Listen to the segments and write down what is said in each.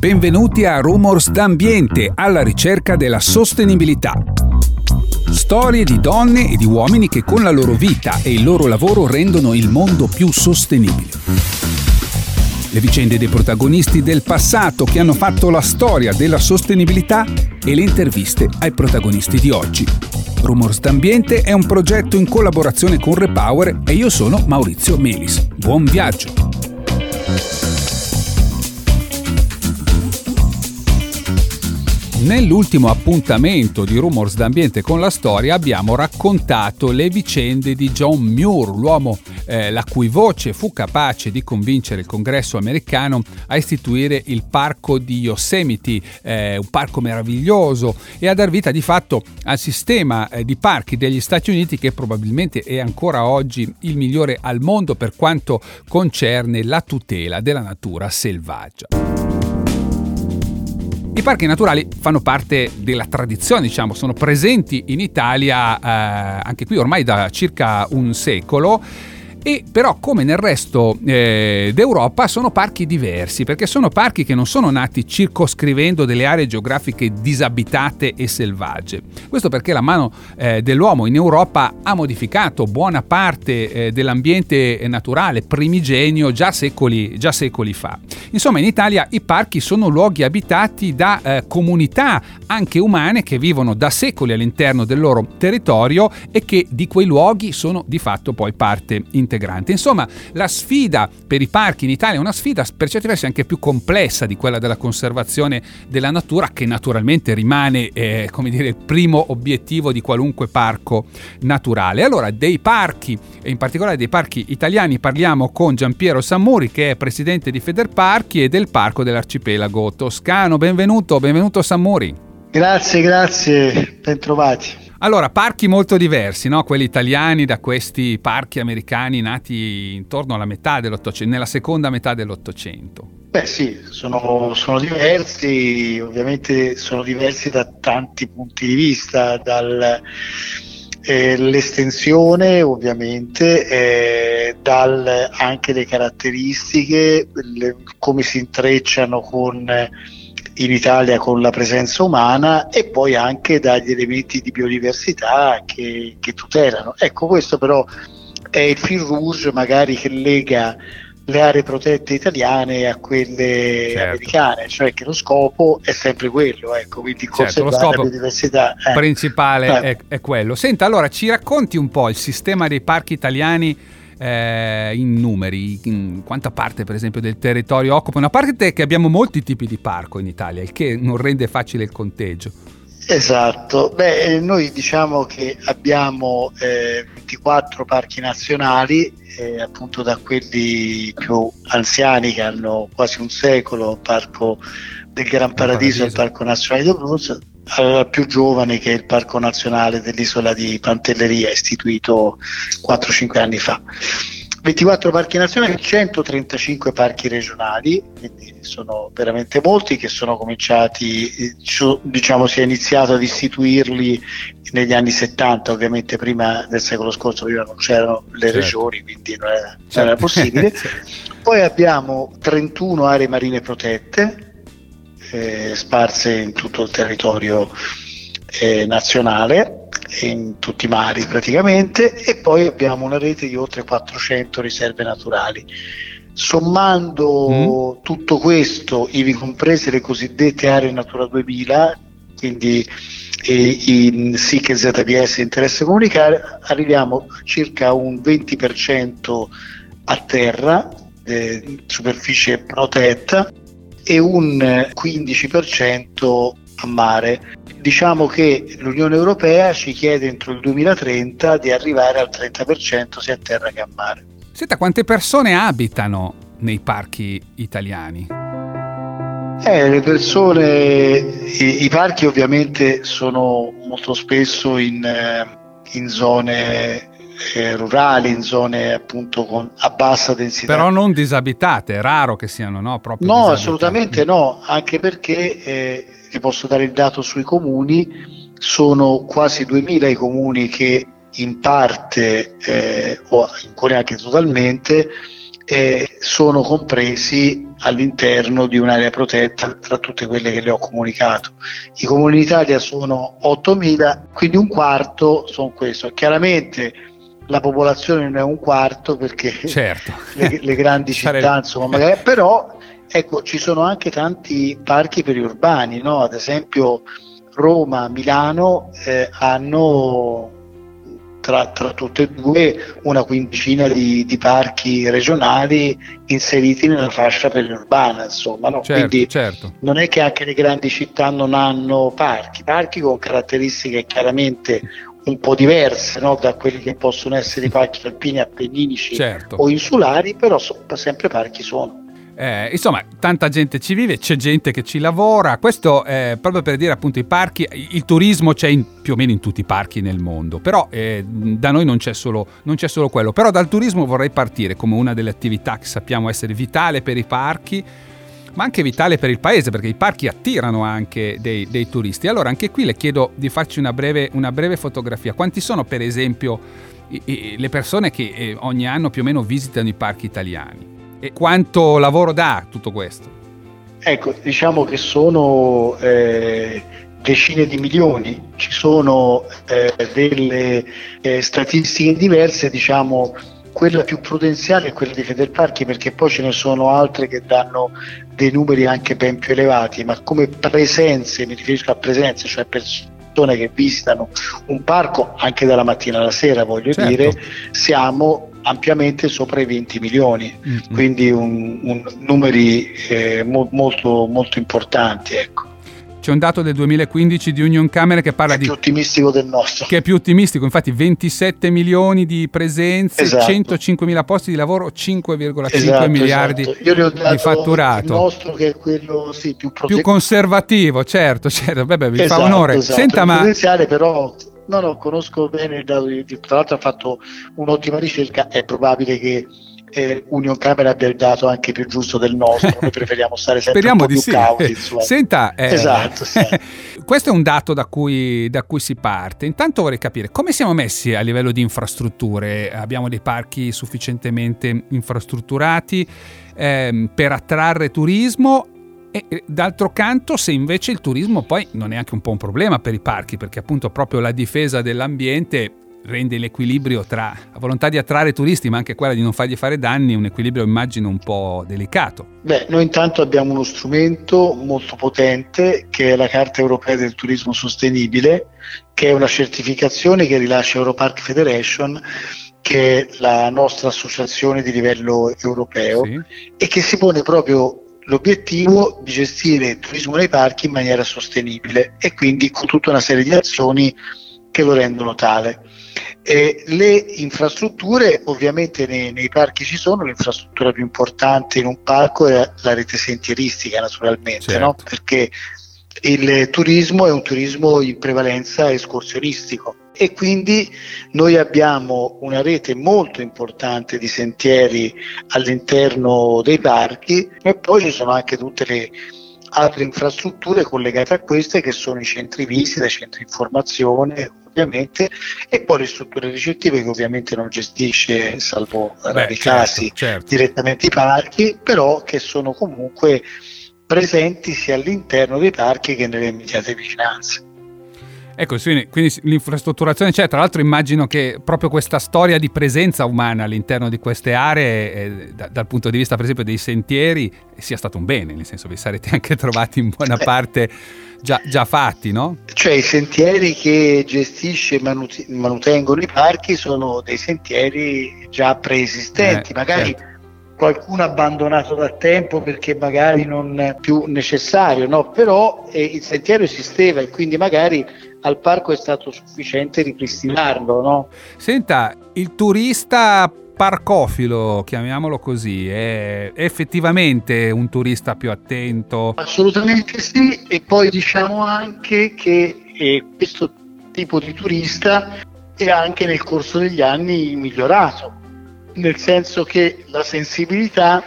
Benvenuti a Rumors d'Ambiente, alla ricerca della sostenibilità. Storie di donne e di uomini che con la loro vita e il loro lavoro rendono il mondo più sostenibile. Le vicende dei protagonisti del passato che hanno fatto la storia della sostenibilità e le interviste ai protagonisti di oggi. Rumors d'Ambiente è un progetto in collaborazione con Repower e io sono Maurizio Melis. Buon viaggio! Nell'ultimo appuntamento di Rumors d'Ambiente con la storia abbiamo raccontato le vicende di John Muir, l'uomo eh, la cui voce fu capace di convincere il congresso americano a istituire il parco di Yosemite, eh, un parco meraviglioso, e a dar vita di fatto al sistema eh, di parchi degli Stati Uniti che probabilmente è ancora oggi il migliore al mondo per quanto concerne la tutela della natura selvaggia. I parchi naturali fanno parte della tradizione, diciamo, sono presenti in Italia eh, anche qui ormai da circa un secolo e però come nel resto eh, d'Europa sono parchi diversi perché sono parchi che non sono nati circoscrivendo delle aree geografiche disabitate e selvagge. Questo perché la mano eh, dell'uomo in Europa ha modificato buona parte eh, dell'ambiente naturale primigenio già secoli, già secoli, fa. Insomma in Italia i parchi sono luoghi abitati da eh, comunità anche umane che vivono da secoli all'interno del loro territorio e che di quei luoghi sono di fatto poi parte integrante. Insomma, la sfida per i parchi in Italia è una sfida per certi versi anche più complessa di quella della conservazione della natura, che naturalmente rimane eh, come dire, il primo obiettivo di qualunque parco naturale. Allora, dei parchi, e in particolare dei parchi italiani, parliamo con Giampiero Sammuri, che è presidente di Federparchi e del Parco dell'Arcipelago Toscano. Benvenuto, benvenuto Sammuri. Grazie, grazie, bentrovati. Allora, parchi molto diversi, no? quelli italiani da questi parchi americani nati intorno alla metà dell'Ottocento, nella seconda metà dell'Ottocento. Beh sì, sono, sono, diversi, ovviamente sono diversi da tanti punti di vista, dall'estensione eh, ovviamente, eh, dal, anche le caratteristiche, le, come si intrecciano con in Italia con la presenza umana e poi anche dagli elementi di biodiversità che, che tutelano. Ecco, questo però è il fil rouge magari che lega le aree protette italiane a quelle certo. americane, cioè che lo scopo è sempre quello, ecco, quindi certo, lo la biodiversità eh. principale eh. È, è, quello. Senta, allora ci racconti un po' il sistema dei parchi italiani eh, in numeri, in quanta parte per esempio del territorio occupano, a parte che abbiamo molti tipi di parco in Italia, il che non rende facile il conteggio. Esatto, beh, eh, noi diciamo che abbiamo eh, 24 parchi nazionali, eh, appunto da quelli più anziani che hanno quasi un secolo, il Parco del Gran Paradiso e il Parco Nazionale di Abruzzo, al più giovane che è il Parco Nazionale dell'isola di Pantelleria, istituito 4-5 anni fa. 24 parchi nazionali, 135 parchi regionali, quindi sono veramente molti che sono cominciati, diciamo si è iniziato ad istituirli negli anni 70, ovviamente prima del secolo scorso, prima non c'erano le certo. regioni, quindi non era, certo. non era possibile. Poi abbiamo 31 aree marine protette, eh, sparse in tutto il territorio eh, nazionale, in tutti i mari praticamente, e poi abbiamo una rete di oltre 400 riserve naturali. Sommando mm. tutto questo, ivi comprese le cosiddette aree Natura 2000, quindi eh, in SIC e ZPS interesse comunicare, arriviamo circa a un 20% a terra, eh, superficie protetta, e un 15% a mare. Diciamo che l'Unione Europea ci chiede entro il 2030 di arrivare al 30% sia a terra che a mare. Senta, quante persone abitano nei parchi italiani? Eh, le persone, i, i, parchi ovviamente sono molto spesso in, eh, in zone eh, rurali, in zone appunto con, a bassa densità. Però non disabitate, è raro che siano, no? Proprio no, assolutamente no, anche perché eh, vi posso dare il dato sui comuni, sono quasi 2000 i comuni che in parte eh, o ancora anche totalmente eh, sono compresi all'interno di un'area protetta tra tutte quelle che le ho comunicato. I comuni in Italia sono 8.000, quindi un quarto sono questo. Chiaramente la popolazione non è un quarto perché certo. le, le, grandi città, insomma, magari, però ecco, ci sono anche tanti parchi periurbani, no? ad esempio Roma, Milano eh, hanno tra, tra, tutte e due una quindicina di, di, parchi regionali inseriti nella fascia periurbana, insomma, no? certo, quindi certo. non è che anche le grandi città non hanno parchi, parchi con caratteristiche chiaramente un po' diverse no? da quelli che possono essere i parchi alpini, appenninici certo. o insulari, però so, sempre parchi sono. Eh, insomma, tanta gente ci vive, c'è gente che ci lavora. Questo è proprio per dire appunto i parchi, il turismo c'è in, più o meno in tutti i parchi nel mondo, però eh, da noi non c'è, solo, non c'è solo quello. Però dal turismo vorrei partire come una delle attività che sappiamo essere vitale per i parchi ma anche vitale per il paese perché i parchi attirano anche dei, dei turisti. Allora anche qui le chiedo di farci una breve, una breve fotografia. Quanti sono per esempio i, i, le persone che eh, ogni anno più o meno visitano i parchi italiani? E quanto lavoro dà tutto questo? Ecco, diciamo che sono eh, decine di milioni, ci sono eh, delle eh, statistiche diverse, diciamo quella più prudenziale è quella di Federparchi perché poi ce ne sono altre che danno dei numeri anche ben più elevati, ma come presenze, mi riferisco a presenze, cioè persone che visitano un parco anche dalla mattina alla sera, voglio certo. dire, siamo ampiamente sopra i 20 milioni, mm-hmm. quindi un, un numeri eh, mo- molto, molto importanti. Ecco. C'è un dato del 2015 di Union Camera che parla è di... più ottimistico del nostro. Che è più ottimistico, infatti 27 milioni di presenze, esatto. 105 mila posti di lavoro, 5,5 esatto, miliardi esatto. di fatturato. Il nostro che è quello sì, più, prote... più conservativo, certo, certo, Vabbè, vi fa esatto, onore. Esatto. Senta, ma... però No, no, conosco bene il dato di, tra l'altro ha fatto un'ottima ricerca, è probabile che eh, Union Camera abbia il dato anche più giusto del nostro, noi preferiamo stare sempre Speriamo un po' di sì. cauti. Senta, eh, esatto, sì. questo è un dato da cui, da cui, si parte. Intanto vorrei capire come siamo messi a livello di infrastrutture. Abbiamo dei parchi sufficientemente infrastrutturati ehm, per attrarre turismo e d'altro canto, se invece il turismo poi non è anche un po' un problema per i parchi, perché appunto proprio la difesa dell'ambiente rende l'equilibrio tra la volontà di attrarre turisti ma anche quella di non fargli fare danni, un equilibrio immagino un po' delicato. Beh, noi intanto abbiamo uno strumento molto potente che è la Carta Europea del Turismo Sostenibile, che è una certificazione che rilascia Europark Federation che è la nostra associazione di livello europeo sì. e che si pone proprio l'obiettivo di gestire il turismo nei parchi in maniera sostenibile e quindi con tutta una serie di azioni che lo rendono tale. E le infrastrutture ovviamente nei, nei, parchi ci sono, l'infrastruttura più importante in un parco è la rete sentieristica naturalmente, certo. no? perché il turismo è un turismo in prevalenza escursionistico e quindi noi abbiamo una rete molto importante di sentieri all'interno dei parchi e poi ci sono anche tutte le altre infrastrutture collegate a queste che sono i centri visita, i centri informazione ovviamente e poi le strutture ricettive che ovviamente non gestisce salvo rari certo, casi certo. direttamente i parchi però che sono comunque presenti sia all'interno dei parchi che nelle immediate vicinanze. Ecco, quindi l'infrastrutturazione c'è, tra l'altro immagino che proprio questa storia di presenza umana all'interno di queste aree, eh, da, dal punto di vista per esempio dei sentieri, sia stato un bene, nel senso vi sarete anche trovati in buona parte già, già fatti, no? Cioè i sentieri che gestisce e manut- manutengono i parchi sono dei sentieri già preesistenti, eh, magari... Certo qualcuno abbandonato da tempo perché magari non è più necessario, no? però eh, il sentiero esisteva e quindi magari al parco è stato sufficiente ripristinarlo. No? Senta, il turista parcofilo, chiamiamolo così, è effettivamente un turista più attento? Assolutamente sì e poi diciamo anche che eh, questo tipo di turista è anche nel corso degli anni migliorato nel senso che la sensibilità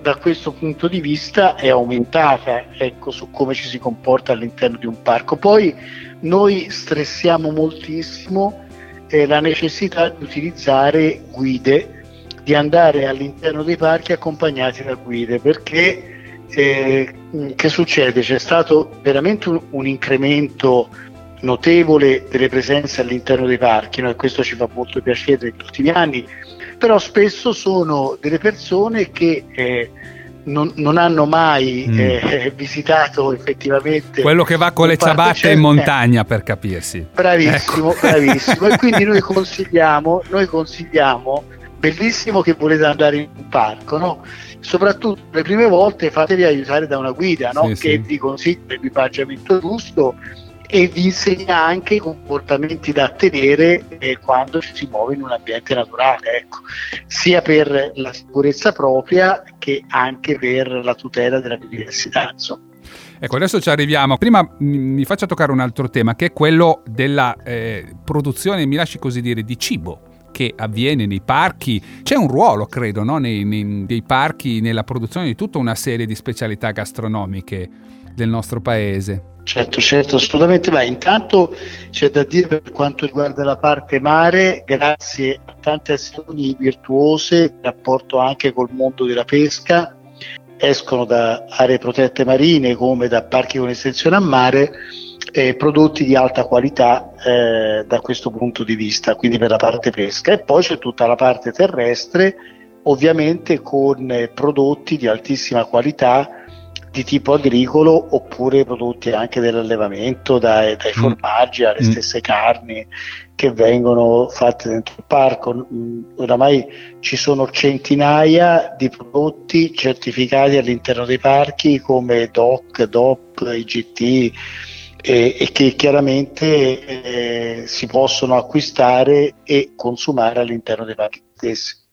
da questo punto di vista è aumentata ecco, su come ci si comporta all'interno di un parco. Poi noi stressiamo moltissimo eh, la necessità di utilizzare guide di andare all'interno dei parchi accompagnati da guide perché eh, che succede? C'è stato veramente un, un, incremento notevole delle presenze all'interno dei parchi no? e questo ci fa molto piacere negli ultimi anni, però spesso sono delle persone che eh, non, non, hanno mai mm. eh, visitato effettivamente quello che va con le ciabatte in montagna per capirsi bravissimo ecco. bravissimo e quindi noi consigliamo noi consigliamo bellissimo che volete andare in un parco no? soprattutto le prime volte fatevi aiutare da una guida no? sì, che sì. vi consiglia l'equipaggiamento giusto e vi insegna anche i comportamenti da tenere eh, quando ci si muove in un ambiente naturale, ecco. sia per la sicurezza propria che anche per la tutela della biodiversità. Ecco, adesso ci arriviamo. Prima mi faccia toccare un altro tema che è quello della eh, produzione, mi lasci così dire, di cibo che avviene nei parchi. C'è un ruolo, credo, no? nei, nei, nei parchi, nella produzione di tutta una serie di specialità gastronomiche del nostro paese. Certo, certo, assolutamente. Ma intanto c'è da dire per quanto riguarda la parte mare, grazie a tante azioni virtuose, in rapporto anche col mondo della pesca, escono da aree protette marine come da parchi con estensione a mare eh, prodotti di alta qualità eh, da questo punto di vista, quindi per la parte pesca. E poi c'è tutta la parte terrestre, ovviamente con prodotti di altissima qualità di tipo agricolo oppure prodotti anche dell'allevamento, dai, dai mm. formaggi alle mm. stesse carni che vengono fatte dentro il parco. Mm, oramai ci sono centinaia di prodotti certificati all'interno dei parchi come DOC, DOP, IGT e, e che chiaramente eh, si possono acquistare e consumare all'interno dei parchi stessi.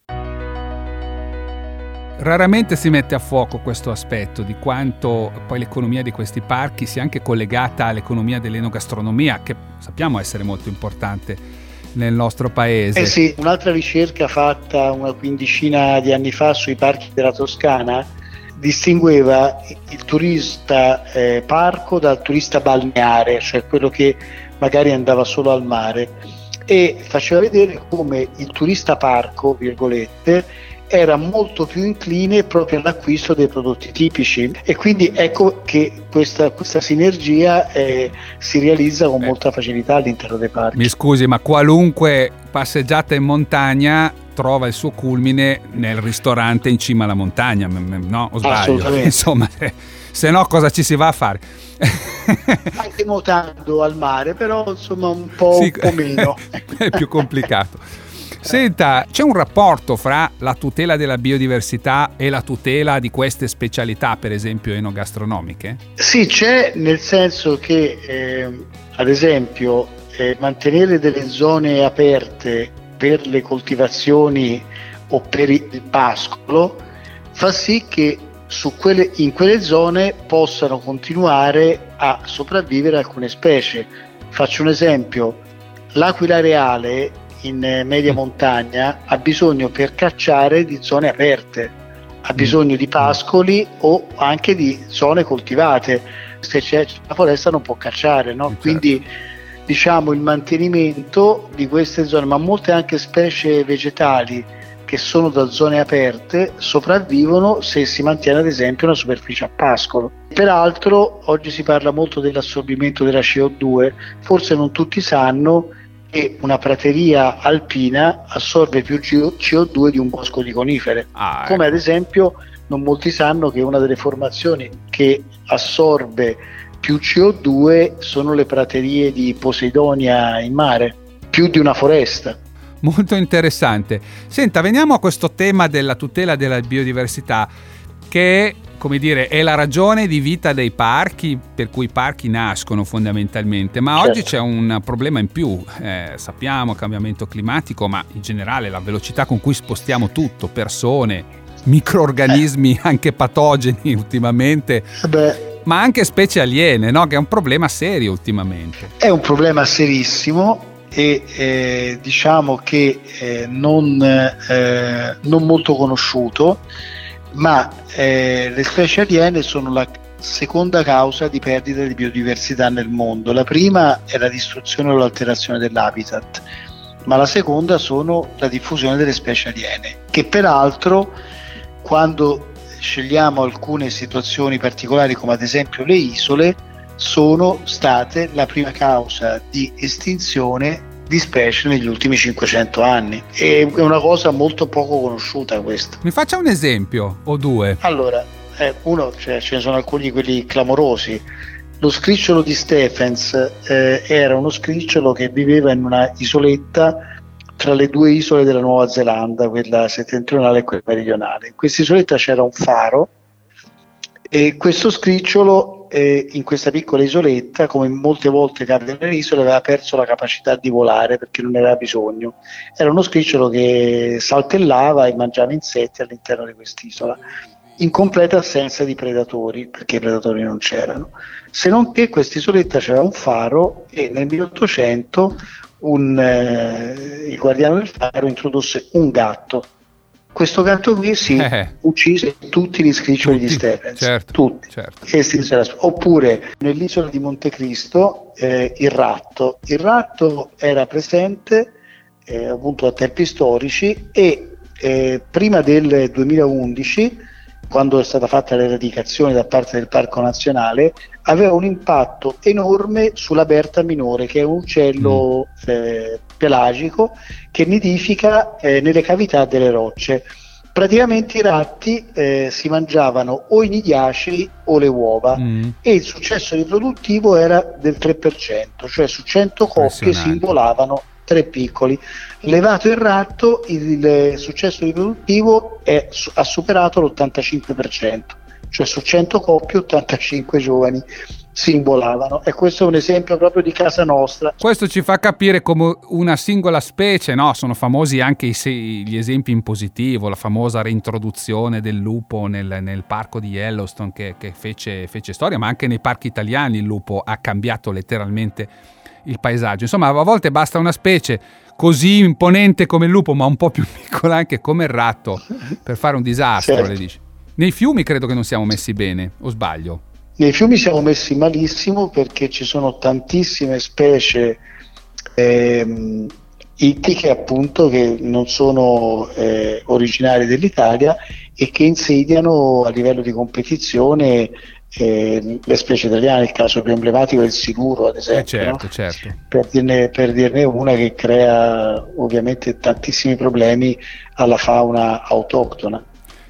Raramente si mette a fuoco questo aspetto di quanto poi l'economia di questi parchi sia anche collegata all'economia dell'enogastronomia, che sappiamo essere molto importante nel nostro paese. Eh sì, un'altra ricerca fatta una quindicina di anni fa sui parchi della Toscana distingueva il turista eh, parco dal turista balneare, cioè quello che magari andava solo al mare e faceva vedere come il turista parco, virgolette, era molto più incline proprio all'acquisto dei prodotti tipici e quindi ecco che questa, questa sinergia eh, si realizza con eh. molta facilità all'interno dei parchi. Mi scusi, ma qualunque passeggiata in montagna trova il suo culmine nel ristorante in cima alla montagna, no? O sbaglio? Insomma, se no cosa ci si va a fare? Anche nuotando al mare, però insomma un po', sì, un po meno. è più complicato. Senta, c'è un rapporto fra la tutela della biodiversità e la tutela di queste specialità, per esempio enogastronomiche? Sì, c'è nel senso che, eh, ad esempio, eh, mantenere delle zone aperte per le coltivazioni o per il pascolo fa sì che quelle, in quelle zone possano continuare a sopravvivere alcune specie. Faccio un esempio, l'aquila reale in eh, media mm. montagna ha bisogno per cacciare di zone aperte, ha mm. bisogno di pascoli o anche di zone coltivate. Se c'è la foresta non può cacciare, no? certo. quindi diciamo il mantenimento di queste zone, ma molte anche specie vegetali che sono da zone aperte sopravvivono se si mantiene ad esempio una superficie a pascolo. Peraltro oggi si parla molto dell'assorbimento della CO2, forse non tutti sanno che una prateria alpina assorbe più CO2 di un bosco di conifere, ah, ecco. come ad esempio non molti sanno che una delle formazioni che assorbe più CO2 sono le praterie di Poseidonia in mare, più di una foresta. Molto interessante. Senta, veniamo a questo tema della tutela della biodiversità che come dire, è la ragione di vita dei parchi per cui i parchi nascono fondamentalmente, ma certo. oggi c'è un problema in più, eh, sappiamo cambiamento climatico, ma in generale la velocità con cui spostiamo tutto, persone, microorganismi eh. anche patogeni ultimamente. Beh ma anche specie aliene, no? che è un problema serio ultimamente. È un problema serissimo e eh, diciamo che eh, non, eh, non, molto conosciuto ma eh, le specie aliene sono la seconda causa di perdita di biodiversità nel mondo. La prima è la distruzione o l'alterazione dell'habitat. ma la seconda sono la diffusione delle specie aliene, che peraltro quando scegliamo alcune situazioni particolari come ad esempio le isole, sono state la prima causa di estinzione di specie negli ultimi 500 anni. È una cosa molto poco conosciuta questa. Mi faccia un esempio o due. Allora, eh, uno, cioè, ce ne sono alcuni quelli clamorosi. Lo scricciolo di Stephens eh, era uno scricciolo che viveva in una isoletta tra le due isole della Nuova Zelanda, quella settentrionale e quella meridionale. In questa isoletta c'era un faro e questo scricciolo eh, in questa piccola isoletta, come molte volte capita nelle isole, aveva perso la capacità di volare perché non ne aveva bisogno. Era uno scricciolo che saltellava e mangiava insetti all'interno di quest'isola in completa assenza di predatori, perché i predatori non c'erano. Se non che quest'isoletta c'era un faro e nel 1800 un, eh, il guardiano del faro introdusse un gatto. Questo gatto qui si eh. uccise tutti gli scriccioli tutti, di Stephens, certo, tutti. Certo. Oppure nell'isola di Montecristo eh, il ratto. Il ratto era presente eh, appunto a tempi storici e eh, prima del 2011 quando è stata fatta l'eradicazione da parte del Parco Nazionale, aveva un impatto enorme sulla berta minore, che è un uccello mm. eh, pelagico che nidifica eh, nelle cavità delle rocce. Praticamente i ratti eh, si mangiavano o i nidiacei o le uova mm. e il successo riproduttivo era del 3%, cioè su 100 coppie si involavano tre piccoli. Levato il ratto, il successo riproduttivo è, ha superato l'85%, cioè su 100 coppie 85 giovani si imbolavano e questo è un esempio proprio di casa nostra. Questo ci fa capire come una singola specie, no? sono famosi anche gli esempi in positivo, la famosa reintroduzione del lupo nel, nel parco di Yellowstone che, che fece, fece storia, ma anche nei parchi italiani il lupo ha cambiato letteralmente il paesaggio. Insomma, a volte basta una specie così imponente come il lupo, ma un po' più piccola anche come il ratto, per fare un disastro, certo. le dici. Nei fiumi credo che non siamo messi bene, o sbaglio? Nei fiumi siamo messi malissimo perché ci sono tantissime specie ehm, ittiche appunto che non sono eh, originarie dell'Italia e che insediano a livello di competizione eh, le specie italiane, il caso più emblematico è il siluro ad esempio, eh certo, no? certo. Per, dirne, per, dirne, una che crea ovviamente tantissimi problemi alla fauna autoctona.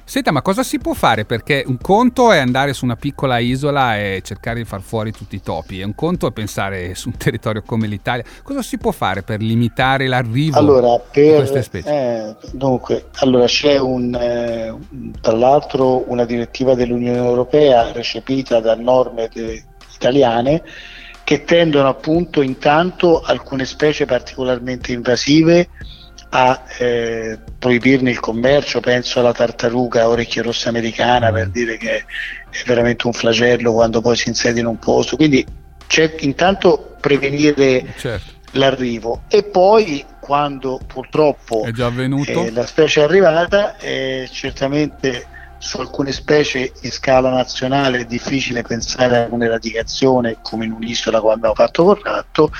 Senta, ma cosa si può fare? Perché un conto è andare su una piccola isola e cercare di far fuori tutti i topi, e un conto è pensare su un territorio come l'Italia. Cosa si può fare per limitare l'arrivo allora, per, di queste specie? Eh, dunque, allora c'è un, eh, tra l'altro una direttiva dell'Unione Europea recepita da norme de- italiane che tendono appunto intanto alcune specie particolarmente invasive a eh, proibirne il commercio, penso alla tartaruga orecchia rossa americana per mm. dire che è veramente un flagello quando poi si insedia in un posto, quindi c'è intanto prevenire certo. l'arrivo e poi quando purtroppo eh, la specie è arrivata, eh, certamente su alcune specie in scala nazionale è difficile pensare a un'eradicazione come in un'isola come abbiamo fatto con Ratto,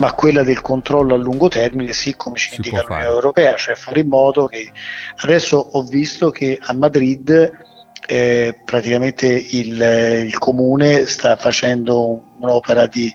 ma quella del controllo a lungo termine sì come ci si indica l'Unione Europea, cioè fare in modo che adesso ho visto che a Madrid eh, praticamente il, il, comune sta facendo un'opera di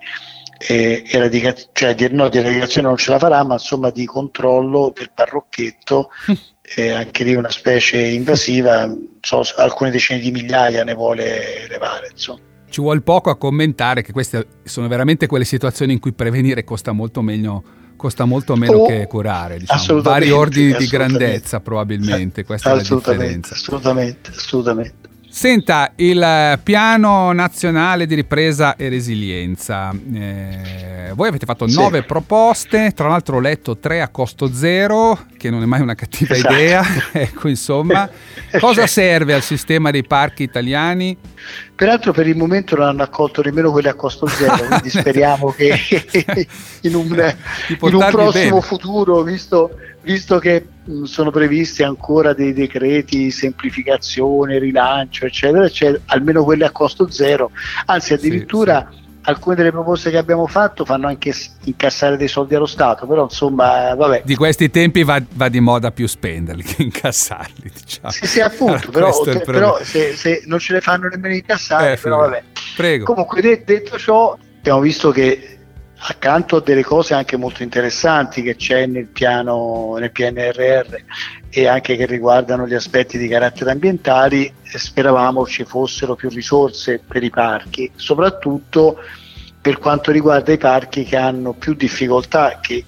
eh, eradicazione, cioè di, no, di eradicazione non ce la farà, ma insomma di controllo del parrocchetto, eh, anche lì una specie invasiva, so, alcune decine di migliaia ne vuole levare. Insomma ci vuole poco a commentare che queste sono veramente quelle situazioni in cui prevenire costa molto meno, costa molto meno oh, che curare, diciamo. vari ordini di grandezza probabilmente, questa è la differenza. Assolutamente, assolutamente. Senta, il piano nazionale di ripresa e resilienza. Eh, voi avete fatto sì. nove proposte, tra l'altro ho letto tre a costo zero, che non è mai una cattiva esatto. idea. ecco, insomma, cosa serve al sistema dei parchi italiani? Peraltro per il momento non hanno accolto nemmeno quelle a costo zero, quindi speriamo che in un, in un prossimo bene. futuro, visto visto che sono previsti ancora dei decreti semplificazione, rilancio, eccetera, eccetera, almeno quelli a costo zero, anzi addirittura sì, sì. alcune delle proposte che abbiamo fatto fanno anche incassare dei soldi allo Stato, però insomma, vabbè. Di questi tempi va, va di moda più spenderli che incassarli, diciamo. Sì, sì, appunto, però, se, però se, se, non ce le fanno nemmeno incassare, eh, però vabbè. Prego. Comunque, de- detto ciò, abbiamo visto che accanto a delle cose anche molto interessanti che c'è nel piano nel PNRR e anche che riguardano gli aspetti di carattere ambientali speravamo ci fossero più risorse per i parchi soprattutto per quanto riguarda i parchi che hanno più difficoltà che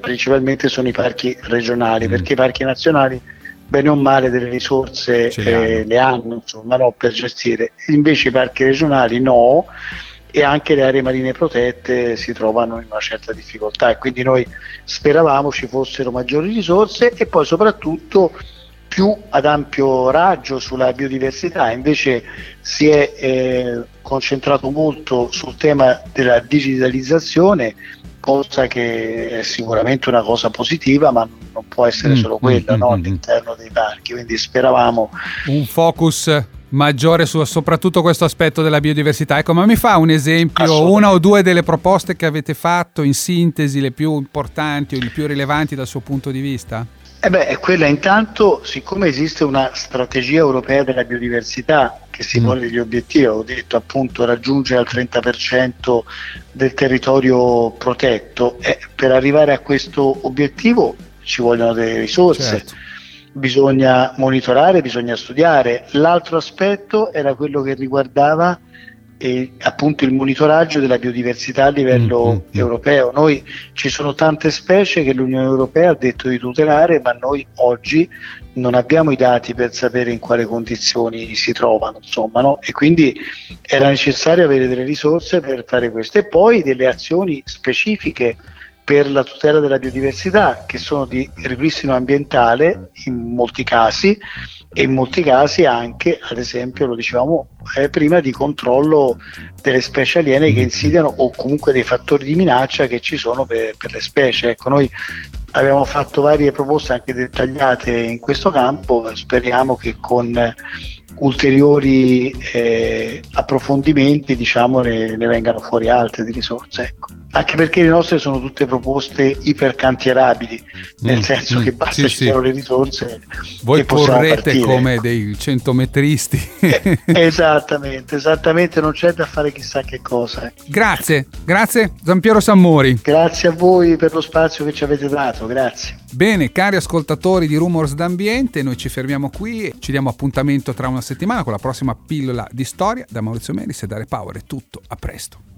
principalmente sono i parchi regionali mm. perché i parchi nazionali bene o male delle risorse eh, le hanno insomma, no, per gestire invece i parchi regionali no e anche le aree marine protette si trovano in una certa difficoltà. E quindi noi speravamo ci fossero maggiori risorse e poi soprattutto più ad ampio raggio sulla biodiversità, invece si è eh, concentrato molto sul tema della digitalizzazione, cosa che è sicuramente una cosa positiva, ma non può essere mm, solo quella mm, no, mm, mm, all'interno dei parchi, quindi speravamo un focus maggiore su soprattutto questo aspetto della biodiversità. Ecco, ma mi fa un esempio, una o due delle proposte che avete fatto in sintesi, le più importanti o le più rilevanti dal suo punto di vista? Eh beh, quella intanto, siccome esiste una strategia europea della biodiversità che si mm. pone degli obiettivi, ho detto appunto raggiungere al 30% del territorio protetto, eh, per arrivare a questo obiettivo ci vogliono delle risorse. Certo bisogna monitorare, bisogna studiare. L'altro aspetto era quello che riguardava eh, appunto il monitoraggio della biodiversità a livello mm-hmm. europeo. Noi ci sono tante specie che l'Unione Europea ha detto di tutelare, ma noi oggi non abbiamo i dati per sapere in quale condizioni si trovano, insomma, no? e quindi era necessario avere delle risorse per fare questo e poi delle azioni specifiche per la tutela della biodiversità che sono di ripristino ambientale in molti casi e in molti casi anche, ad esempio, lo dicevamo eh, prima, di controllo delle specie aliene che insidiano o comunque dei fattori di minaccia che ci sono per, per le specie. Ecco, noi abbiamo fatto varie proposte anche dettagliate in questo campo, speriamo che con ulteriori eh, approfondimenti diciamo, ne, ne, vengano fuori altre di risorse. Ecco anche perché le nostre sono tutte proposte ipercantierabili, nel mm, senso mm, che basta sì, ci sì. le risorse. Voi porrete come dei centometristi. eh, esattamente, esattamente, non c'è da fare chissà che cosa. Ecco. Grazie, grazie Zampiero Sammori. Grazie a voi per lo spazio che ci avete dato, grazie. Bene, cari ascoltatori di Rumors d'Ambiente, noi ci fermiamo qui e ci diamo appuntamento tra una settimana con la prossima pillola di storia. Da Maurizio Meris e da Repower è tutto, a presto.